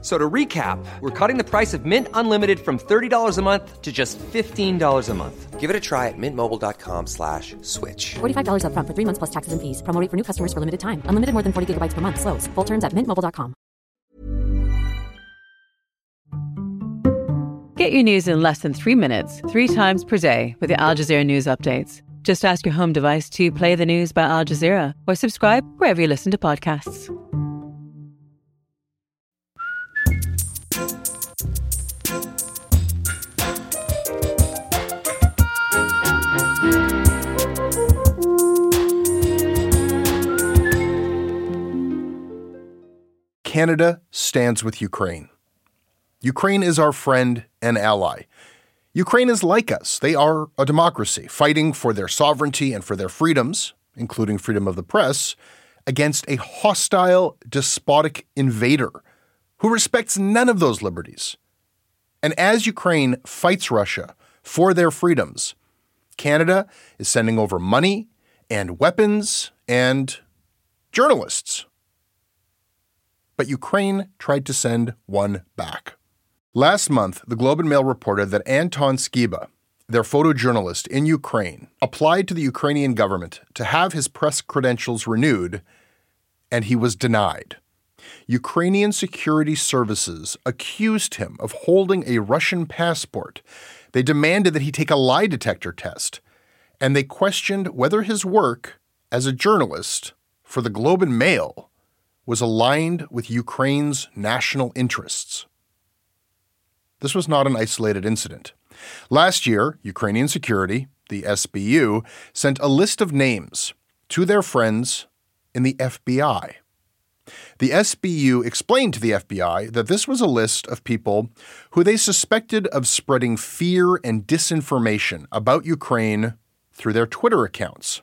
So to recap, we're cutting the price of Mint Unlimited from $30 a month to just $15 a month. Give it a try at mintmobile.com slash switch. $45 upfront for three months plus taxes and fees. Promo rate for new customers for limited time. Unlimited more than 40 gigabytes per month. Slows. Full terms at mintmobile.com. Get your news in less than three minutes, three times per day with the Al Jazeera News Updates. Just ask your home device to play the news by Al Jazeera or subscribe wherever you listen to podcasts. Canada stands with Ukraine. Ukraine is our friend and ally. Ukraine is like us. They are a democracy, fighting for their sovereignty and for their freedoms, including freedom of the press, against a hostile, despotic invader who respects none of those liberties. And as Ukraine fights Russia for their freedoms, Canada is sending over money and weapons and journalists but Ukraine tried to send one back. Last month, the Globe and Mail reported that Anton Skyba, their photojournalist in Ukraine, applied to the Ukrainian government to have his press credentials renewed, and he was denied. Ukrainian security services accused him of holding a Russian passport. They demanded that he take a lie detector test, and they questioned whether his work as a journalist for the Globe and Mail was aligned with Ukraine's national interests. This was not an isolated incident. Last year, Ukrainian Security, the SBU, sent a list of names to their friends in the FBI. The SBU explained to the FBI that this was a list of people who they suspected of spreading fear and disinformation about Ukraine through their Twitter accounts.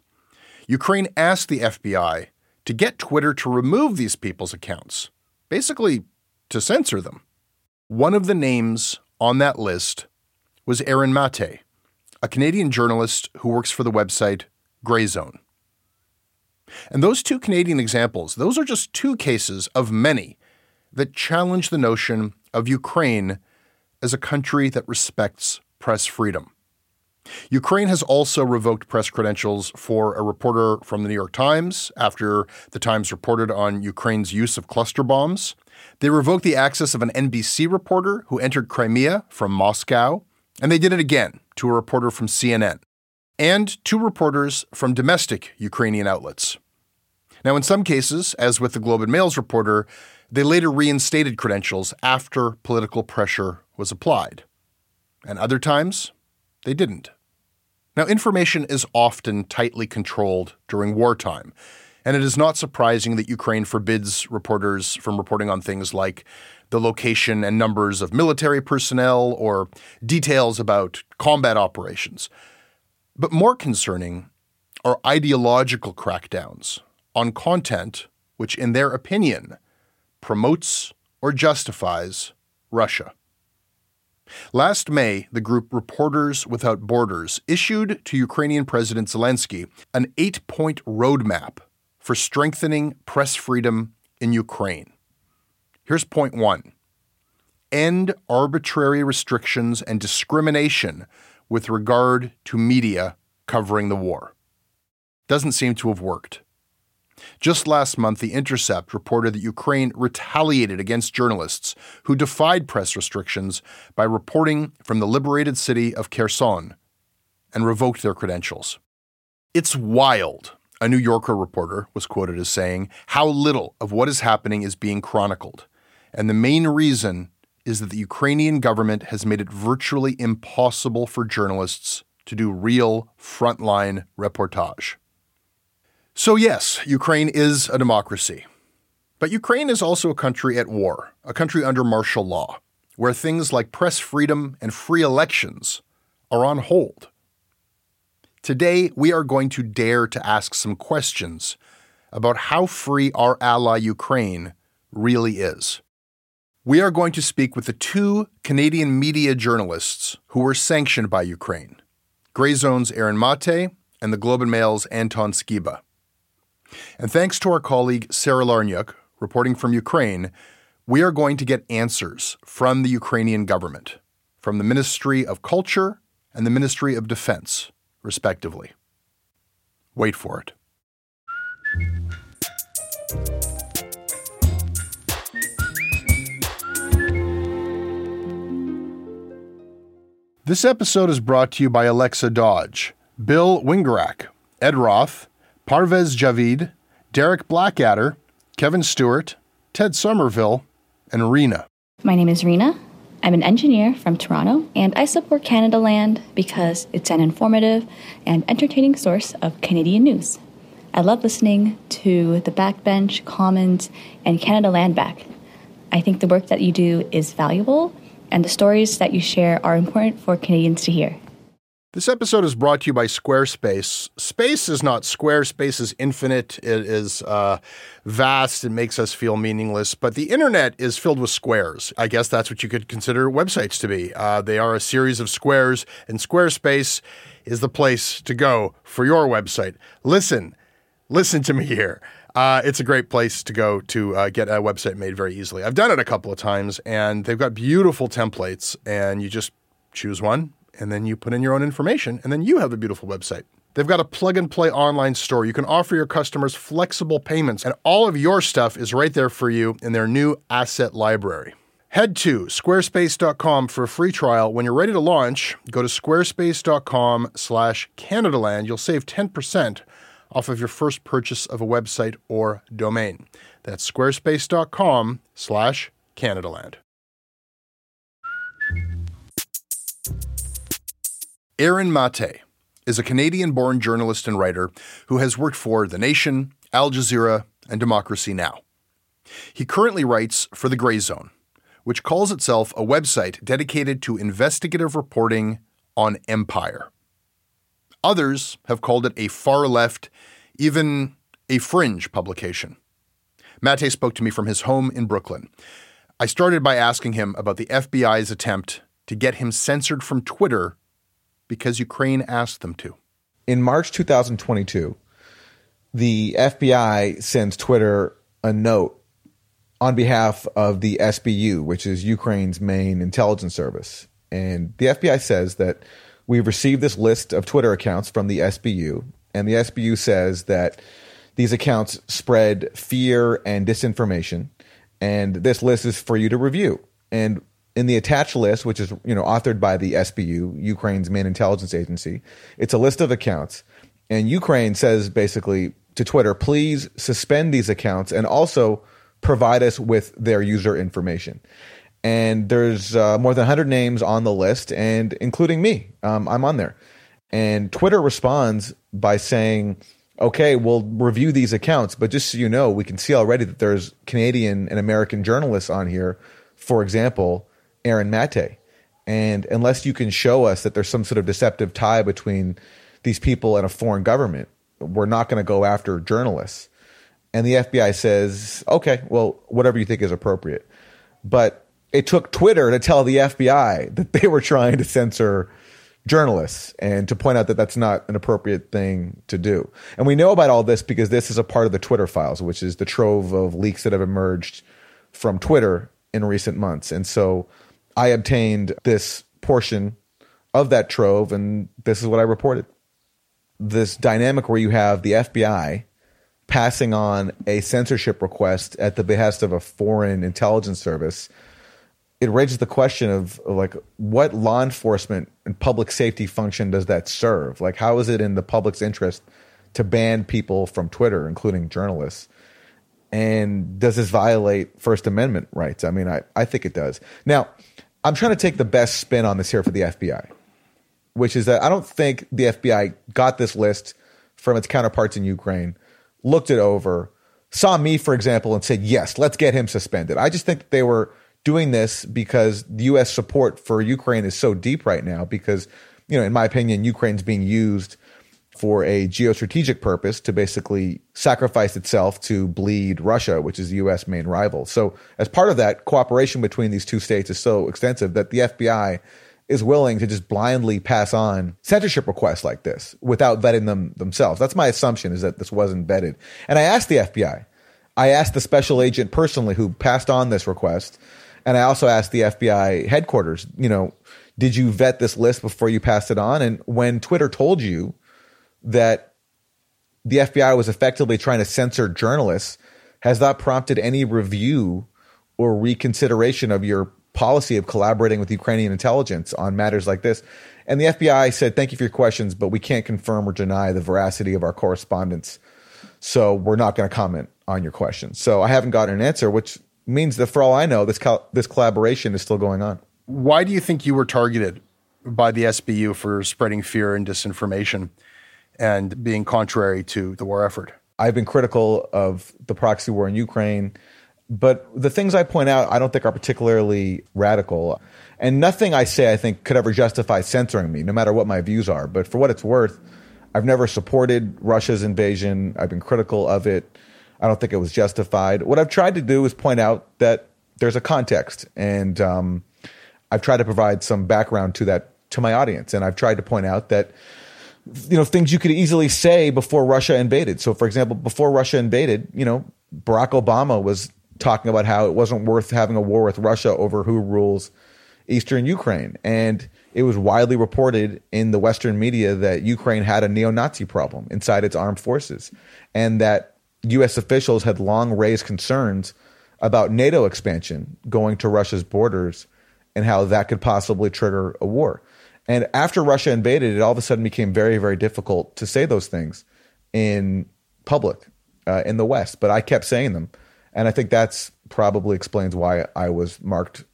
Ukraine asked the FBI to get Twitter to remove these people's accounts, basically to censor them. One of the names on that list was Aaron Mate, a Canadian journalist who works for the website Grayzone. And those two Canadian examples, those are just two cases of many that challenge the notion of Ukraine as a country that respects press freedom. Ukraine has also revoked press credentials for a reporter from the New York Times after the Times reported on Ukraine's use of cluster bombs. They revoked the access of an NBC reporter who entered Crimea from Moscow, and they did it again to a reporter from CNN and two reporters from domestic Ukrainian outlets. Now, in some cases, as with the Globe and Mail's reporter, they later reinstated credentials after political pressure was applied. And other times, they didn't. Now, information is often tightly controlled during wartime, and it is not surprising that Ukraine forbids reporters from reporting on things like the location and numbers of military personnel or details about combat operations. But more concerning are ideological crackdowns on content which, in their opinion, promotes or justifies Russia. Last May, the group Reporters Without Borders issued to Ukrainian President Zelensky an eight point roadmap for strengthening press freedom in Ukraine. Here's point one end arbitrary restrictions and discrimination with regard to media covering the war. Doesn't seem to have worked. Just last month, The Intercept reported that Ukraine retaliated against journalists who defied press restrictions by reporting from the liberated city of Kherson and revoked their credentials. It's wild, a New Yorker reporter was quoted as saying, how little of what is happening is being chronicled. And the main reason is that the Ukrainian government has made it virtually impossible for journalists to do real frontline reportage. So, yes, Ukraine is a democracy. But Ukraine is also a country at war, a country under martial law, where things like press freedom and free elections are on hold. Today, we are going to dare to ask some questions about how free our ally Ukraine really is. We are going to speak with the two Canadian media journalists who were sanctioned by Ukraine Grayzone's Aaron Mate and the Globe and Mail's Anton Skyba. And thanks to our colleague Sarah Lawrynuik, reporting from Ukraine, we are going to get answers from the Ukrainian government, from the Ministry of Culture and the Ministry of Defense, respectively. Wait for it. This episode is brought to you by Alexa Dodge, Bill Wingerak, Ed Roth, Parvez Javid, Derek Blackadder, Kevin Stewart, Ted Somerville, and Rena. My name is Rena. I'm an engineer from Toronto, and I support Canadaland because it's an informative and entertaining source of Canadian news. I love listening to the Backbench, Commons, and Canada Land Back. I think the work that you do is valuable and the stories that you share are important for Canadians to hear. This episode is brought to you by Squarespace. Space is not square, space is infinite, it is uh, vast, it makes us feel meaningless, but the internet is filled with squares. I guess that's what you could consider websites to be. Uh, they are a series of squares, and Squarespace is the place to go for your website. Listen, listen to me here. Uh, it's a great place to go to uh, get a website made very easily. I've done it a couple of times, and they've got beautiful templates, and you just choose one, and then you put in your own information, and then you have a beautiful website. They've got a plug and play online store. You can offer your customers flexible payments, and all of your stuff is right there for you in their new asset library. Head to squarespace.com for a free trial. When you're ready to launch, go to squarespace.com slash Canadaland. You'll save 10% off of your first purchase of a website or domain. That's squarespace.com Aaron Mate is a Canadian born journalist and writer who has worked for The Nation, Al Jazeera, and Democracy Now! He currently writes for The Grayzone, which calls itself a website dedicated to investigative reporting on empire. Others have called it a far left, even a fringe publication. Mate spoke to me from his home in Brooklyn. I started by asking him about the FBI's attempt to get him censored from Twitter because Ukraine asked them to. In March 2022, the FBI sends Twitter a note on behalf of the SBU, which is Ukraine's main intelligence service. And the FBI says that We've received this list of Twitter accounts from the SBU, and the SBU says that these accounts spread fear and disinformation, and this list is for you to review. And in the attached list, which is you know authored by the SBU, Ukraine's main intelligence agency, it's a list of accounts, and Ukraine says basically to Twitter, please suspend these accounts and also provide us with their user information and there's uh, more than 100 names on the list, and including me. Um, I'm on there. And Twitter responds by saying, okay, we'll review these accounts, but just so you know, we can see already that there's Canadian and American journalists on here. For example, Aaron Mate. And unless you can show us that there's some sort of deceptive tie between these people and a foreign government, we're not going to go after journalists. And the FBI says, okay, well, whatever you think is appropriate. But it took Twitter to tell the FBI that they were trying to censor journalists and to point out that that's not an appropriate thing to do. And we know about all this because this is a part of the Twitter files, which is the trove of leaks that have emerged from Twitter in recent months. And so I obtained this portion of that trove, and this is what I reported. This dynamic where you have the FBI passing on a censorship request at the behest of a foreign intelligence service it raises the question of, like what law enforcement and public safety function does that serve? Like how is it in the public's interest to ban people from Twitter, including journalists? And does this violate First Amendment rights? I mean, I, I think it does. Now, I'm trying to take the best spin on this here for the FBI, which is that I don't think the FBI got this list from its counterparts in Ukraine, looked it over, saw me, for example, and said, yes, let's get him suspended. I just think that they were doing this because the U.S. support for Ukraine is so deep right now. Because, you know, in my opinion, Ukraine's being used for a geostrategic purpose to basically sacrifice itself to bleed Russia, which is the U.S. main rival. So, as part of that, cooperation between these two states is so extensive that the FBI is willing to just blindly pass on censorship requests like this without vetting them themselves. That's my assumption is that this wasn't vetted. And I asked the FBI, I asked the special agent personally who passed on this request, and I also asked the FBI headquarters, you know, did you vet this list before you passed it on? And when Twitter told you that the FBI was effectively trying to censor journalists, has that prompted any review or reconsideration of your policy of collaborating with Ukrainian intelligence on matters like this? And the FBI said, Thank you for your questions, but we can't confirm or deny the veracity of our correspondence. So we're not going to comment on your questions. So I haven't gotten an answer, which means that for all I know, this, co- this collaboration is still going on. Why do you think you were targeted by the SBU for spreading fear and disinformation and being contrary to the war effort? I've been critical of the proxy war in Ukraine, but the things I point out I don't think are particularly radical. And nothing I say I think could ever justify censoring me, no matter what my views are. But for what it's worth, I've never supported Russia's invasion. I've been critical of it. I don't think it was justified. What I've tried to do is point out that there's a context, and um, I've tried to provide some background to that to my audience, and I've tried to point out that you know things you could easily say before Russia invaded. So, for example, before Russia invaded, you know, Barack Obama was talking about how it wasn't worth having a war with Russia over who rules eastern Ukraine, and it was widely reported in the Western media that Ukraine had a neo-Nazi problem inside its armed forces, and that U.S. officials had long raised concerns about NATO expansion going to Russia's borders and how that could possibly trigger a war. And after Russia invaded, it all of a sudden became very, very difficult to say those things in public uh, in the West. But I kept saying them. And I think that's probably explains why I was marked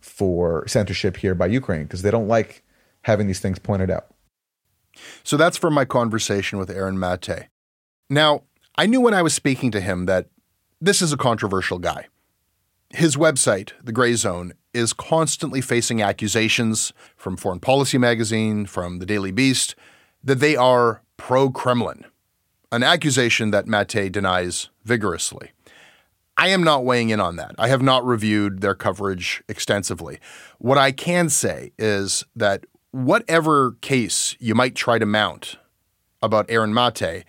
for censorship here by Ukraine, because they don't like having these things pointed out. So that's from my conversation with Aaron Mate. Now, I knew when I was speaking to him that this is a controversial guy. His website, The Grayzone, is constantly facing accusations from Foreign Policy magazine, from the Daily Beast, that they are pro Kremlin, an accusation that Mate denies vigorously. I am not weighing in on that. I have not reviewed their coverage extensively. What I can say is that whatever case you might try to mount about Aaron Mate,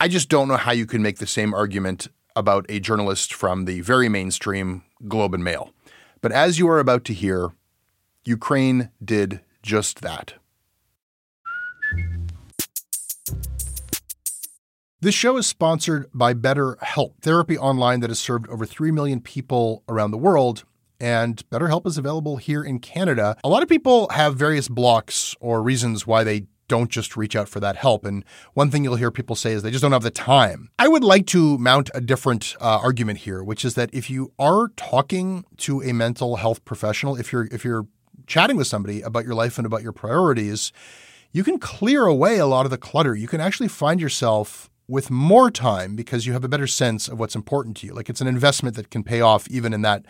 I just don't know how you can make the same argument about a journalist from the very mainstream Globe and Mail. But as you are about to hear, Ukraine did just that. This show is sponsored by BetterHelp, therapy online that has served over 3 million people around the world. And BetterHelp is available here in Canada. A lot of people have various blocks or reasons why they don't just reach out for that help. And one thing you'll hear people say is they just don't have the time. I would like to mount a different uh, argument here, which is that if you are talking to a mental health professional, if you're if you're chatting with somebody about your life and about your priorities, you can clear away a lot of the clutter. You can actually find yourself with more time because you have a better sense of what's important to you. Like it's an investment that can pay off even in that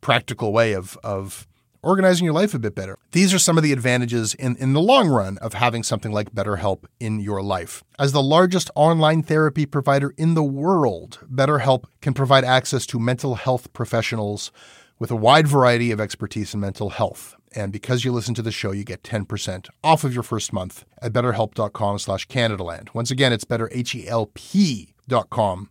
practical way of of organizing your life a bit better. These are some of the advantages in, in the long run of having something like BetterHelp in your life. As the largest online therapy provider in the world, BetterHelp can provide access to mental health professionals with a wide variety of expertise in mental health. And because you listen to the show, you get 10% off of your first month at betterhelp.com slash Canadaland. Once again, it's betterhelp.com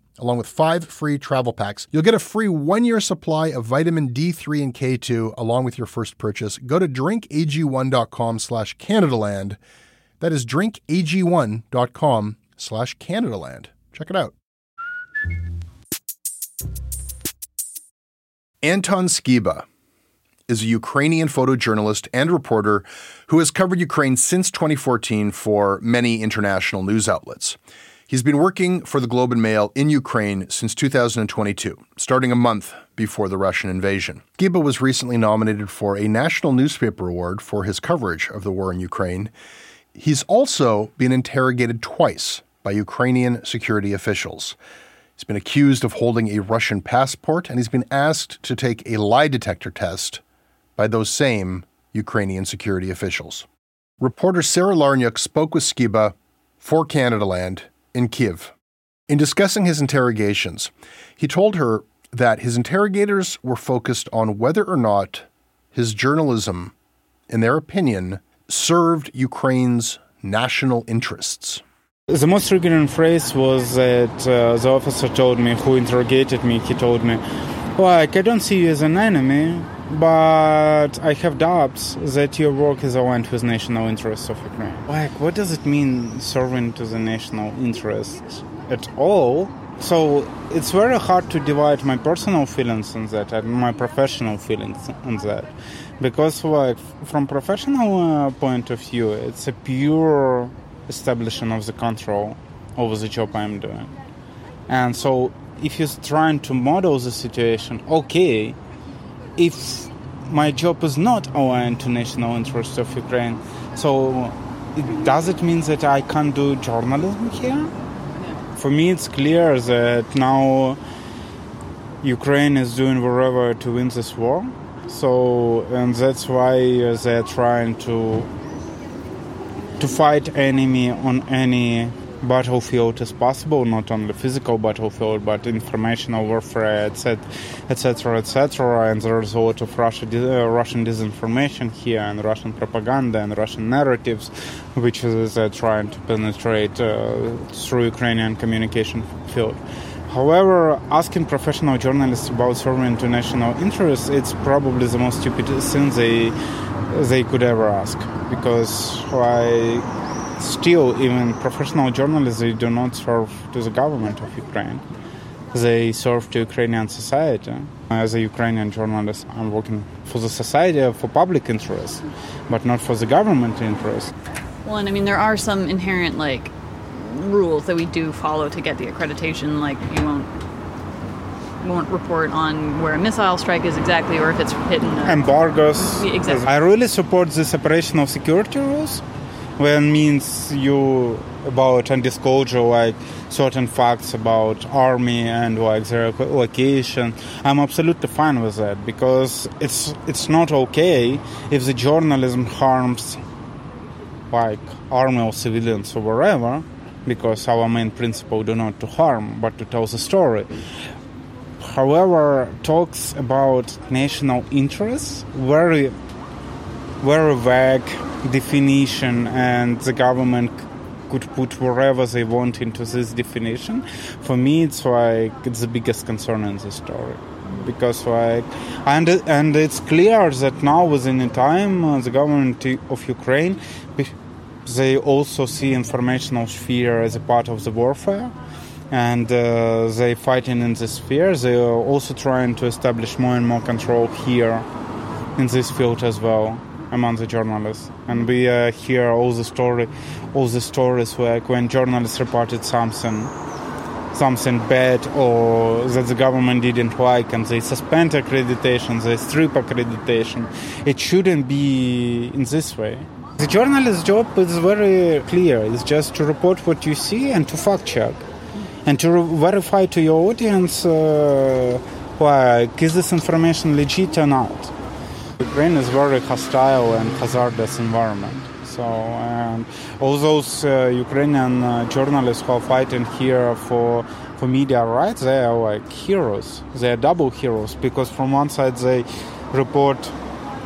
along with five free travel packs. You'll get a free one year supply of vitamin D3 and K2 along with your first purchase. Go to drinkag1.com slash Canadaland. That is drinkag1.com slash Canadaland. Check it out. Anton Skyba is a Ukrainian photojournalist and reporter who has covered Ukraine since 2014 for many international news outlets. He's been working for the Globe and Mail in Ukraine since 2022, starting a month before the Russian invasion. Skyba was recently nominated for a National Newspaper Award for his coverage of the war in Ukraine. He's also been interrogated twice by Ukrainian security officials. He's been accused of holding a Russian passport, and he's been asked to take a lie detector test by those same Ukrainian security officials. Reporter Sarah Lawrynuik spoke with Skyba for Canadaland in Kiev. In discussing his interrogations, he told her that his interrogators were focused on whether or not his journalism, in their opinion, served Ukraine's national interests. The most triggering phrase was that uh, the officer told me, who interrogated me, he told me, like, I don't see you as an enemy, but I have doubts that your work is aligned with national interests of Ukraine. Like, what does it mean serving to the national interests at all? So it's very hard to divide my personal feelings on that and my professional feelings on that, because like from professional uh, point of view, it's a pure establishment of the control over the job I'm doing, and so if you're trying to model the situation, okay, if my job is not aligned to national interests of Ukraine, so it, does it mean that I can't do journalism here? For me, it's clear that now Ukraine is doing whatever to win this war. So, and that's why they're trying to to fight enemy on any battlefield as possible, not only physical battlefield, but informational warfare, etc., etc., etc. And there's a lot of Russia, uh, Russian disinformation here, and Russian propaganda, and Russian narratives, which is uh, trying to penetrate uh, through Ukrainian communication field. However, asking professional journalists about serving international interests, it's probably the most stupid thing they they could ever ask, because like still, even professional journalists, they do not serve to the government of Ukraine. They serve to Ukrainian society. As a Ukrainian journalist, I'm working for the society, for public interest, but not for the government interest. Well, and I mean, there are some inherent, like, rules that we do follow to get the accreditation. Like, you won't won't report on where a missile strike is exactly or if it's hidden. Embargoes. Exactly. I really support the separation of security rules when means you about undisclosure like certain facts about army and like their location i'm absolutely fine with that because it's it's not okay if the journalism harms like army or civilians or whatever because our main principle do not to harm but to tell the story. However talks about national interests very very vague definition and the government could put wherever they want into this definition. For me it's like it's the biggest concern in the story. Because like and and it's clear that now within a time uh, the government of ukraine they also see informational sphere as a part of the warfare. And uh, they fighting in this sphere they are also trying to establish more and more control here in this field as well among the journalists. And we uh, hear all the story all the stories like when journalists reported something something bad or that the government didn't like and they suspend accreditation they strip accreditation it shouldn't be in this way. The journalist's job is very clear. It's just to report what you see and to fact check and to verify to your audience uh, like is this information legit or not Ukraine is very hostile and hazardous environment. So, and all those uh, Ukrainian uh, journalists who are fighting here for for media rights, they are like heroes. They are double heroes because from one side they report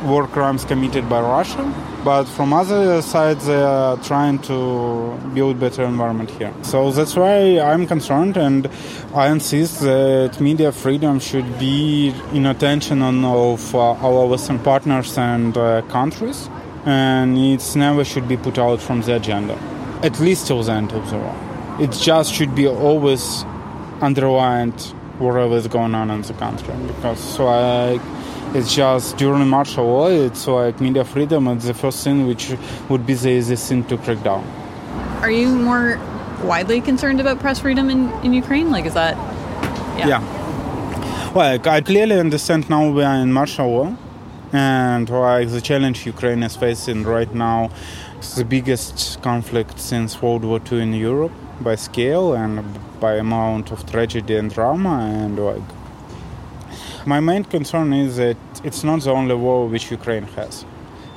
war crimes committed by Russia, but from other side they are trying to build better environment here. So that's why I'm concerned and I insist that media freedom should be in attention of uh, our Western partners and uh, countries, and it's never should be put out from the agenda, at least till the end of the war. It just should be always underlined whatever is going on in the country because like it's just during martial law it's like media freedom it's the first thing which would be the easiest thing to crack down. Are you more widely concerned about press freedom in, in ukraine? Like is that yeah, yeah. well i clearly understand now we are in martial law and like the challenge ukraine is facing right now is the biggest conflict since world war ii in europe by scale and by amount of tragedy and drama and like my main concern is that it's not the only war which Ukraine has.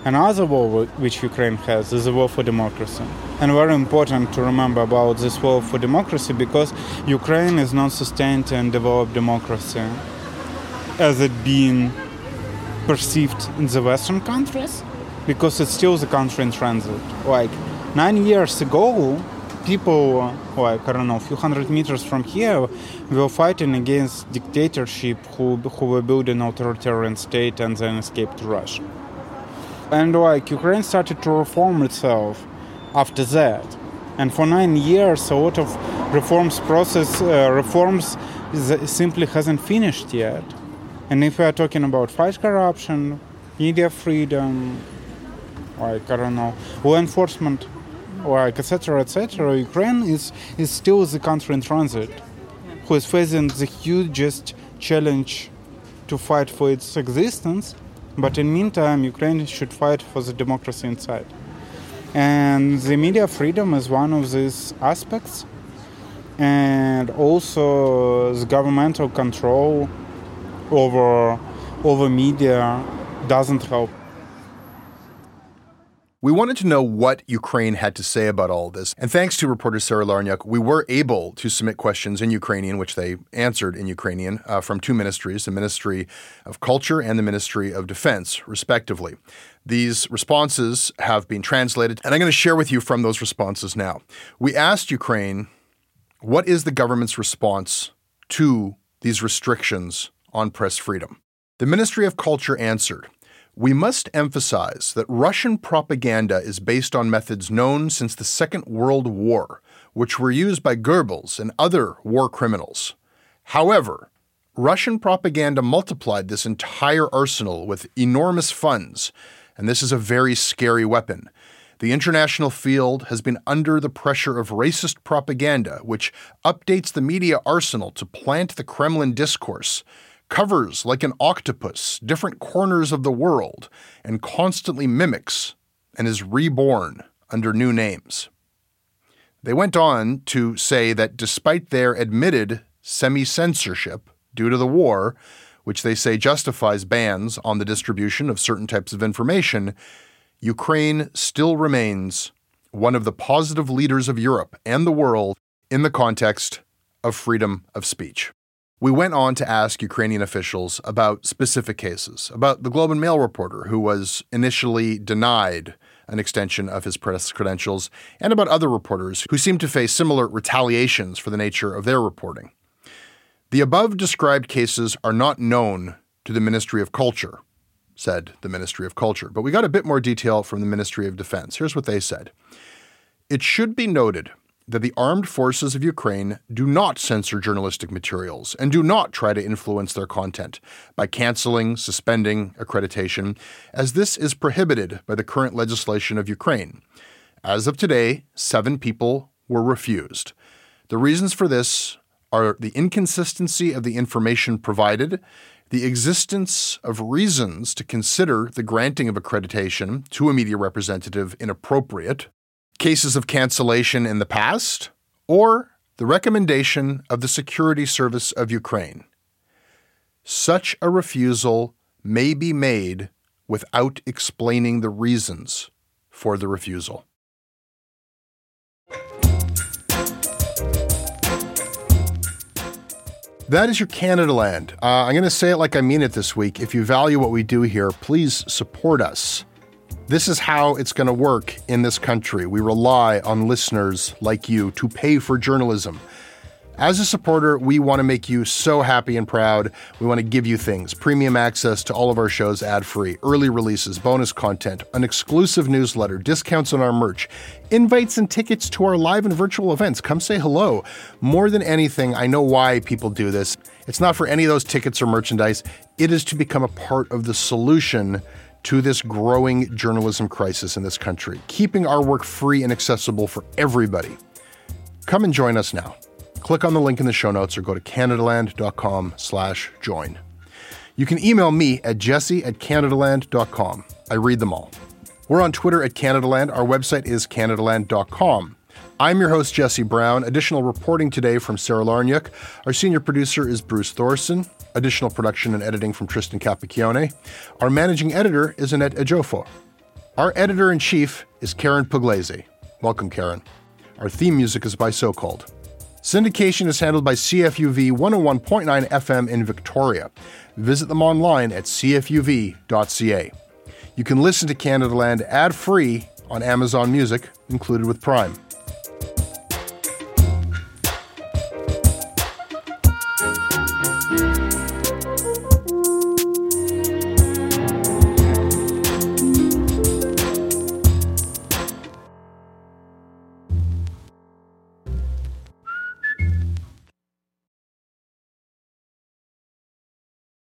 Another war which Ukraine has is the war for democracy. And very important to remember about this war for democracy because Ukraine is not sustained and developed democracy as it being perceived in the Western countries because it's still the country in transit. Like nine years ago, people, like I don't know, a few hundred meters from here, were fighting against dictatorship who who were building authoritarian state and then escaped to Russia. And like Ukraine started to reform itself after that, and for nine years, a lot of reforms process uh, reforms simply hasn't finished yet. And if we are talking about fight corruption, media freedom, like I don't know, law enforcement like etc etc ukraine is is still the country in transit who is facing the hugest challenge to fight for its existence. But in meantime ukraine should fight for the democracy inside. And the media freedom is one of these aspects. And also the governmental control over over media doesn't help we wanted to know what Ukraine had to say about all this. And thanks to reporter Sarah Lawrynuik, we were able to submit questions in Ukrainian, which they answered in Ukrainian, uh, from two ministries the Ministry of Culture and the Ministry of Defense, respectively. These responses have been translated, and I'm going to share with you from those responses now. We asked Ukraine, what is the government's response to these restrictions on press freedom? The Ministry of Culture answered, we must emphasize that Russian propaganda is based on methods known since the Second World War, which were used by Goebbels and other war criminals. However, Russian propaganda multiplied this entire arsenal with enormous funds, and this is a very scary weapon. The international field has been under the pressure of racist propaganda, which updates the media arsenal to plant the Kremlin discourse covers like an octopus different corners of the world and constantly mimics and is reborn under new names. They went on to say that despite their admitted semi censorship due to the war, which they say justifies bans on the distribution of certain types of information, Ukraine still remains one of the positive leaders of Europe and the world in the context of freedom of speech. We went on to ask Ukrainian officials about specific cases, about the Globe and Mail reporter who was initially denied an extension of his press credentials, and about other reporters who seemed to face similar retaliations for the nature of their reporting. The above described cases are not known to the Ministry of Culture, said the Ministry of Culture, but we got a bit more detail from the Ministry of Defense. Here's what they said It should be noted that the armed forces of Ukraine do not censor journalistic materials and do not try to influence their content by canceling, suspending accreditation, as this is prohibited by the current legislation of Ukraine. As of today, seven people were refused. The reasons for this are the inconsistency of the information provided, the existence of reasons to consider the granting of accreditation to a media representative inappropriate, cases of cancellation in the past, or the recommendation of the Security Service of Ukraine. Such a refusal may be made without explaining the reasons for the refusal. That is your Canadaland. Uh, I'm going to say it like I mean it this week. If you value what we do here, please support us. This is how it's going to work in this country. We rely on listeners like you to pay for journalism. As a supporter, we want to make you so happy and proud. We want to give you things premium access to all of our shows ad free, early releases, bonus content, an exclusive newsletter, discounts on our merch, invites and tickets to our live and virtual events. Come say hello. More than anything, I know why people do this. It's not for any of those tickets or merchandise, it is to become a part of the solution to this growing journalism crisis in this country, keeping our work free and accessible for everybody. Come and join us now. Click on the link in the show notes or go to canadaland.com slash join. You can email me at jesse at canadaland.com. I read them all. We're on Twitter at Canadaland. Our website is canadaland.com. I'm your host, Jesse Brown. Additional reporting today from Sarah Lawrynuik. Our senior producer is Bruce Thorson. Additional production and editing from Tristan Capacchione. Our managing editor is Annette Ejiofor. Our editor in chief is Karyn Pugliese. Welcome, Karyn. Our theme music is by So Called. Syndication is handled by CFUV 101.9 FM in Victoria. Visit them online at cfuv.ca. You can listen to Canadaland ad free on Amazon Music, included with Prime.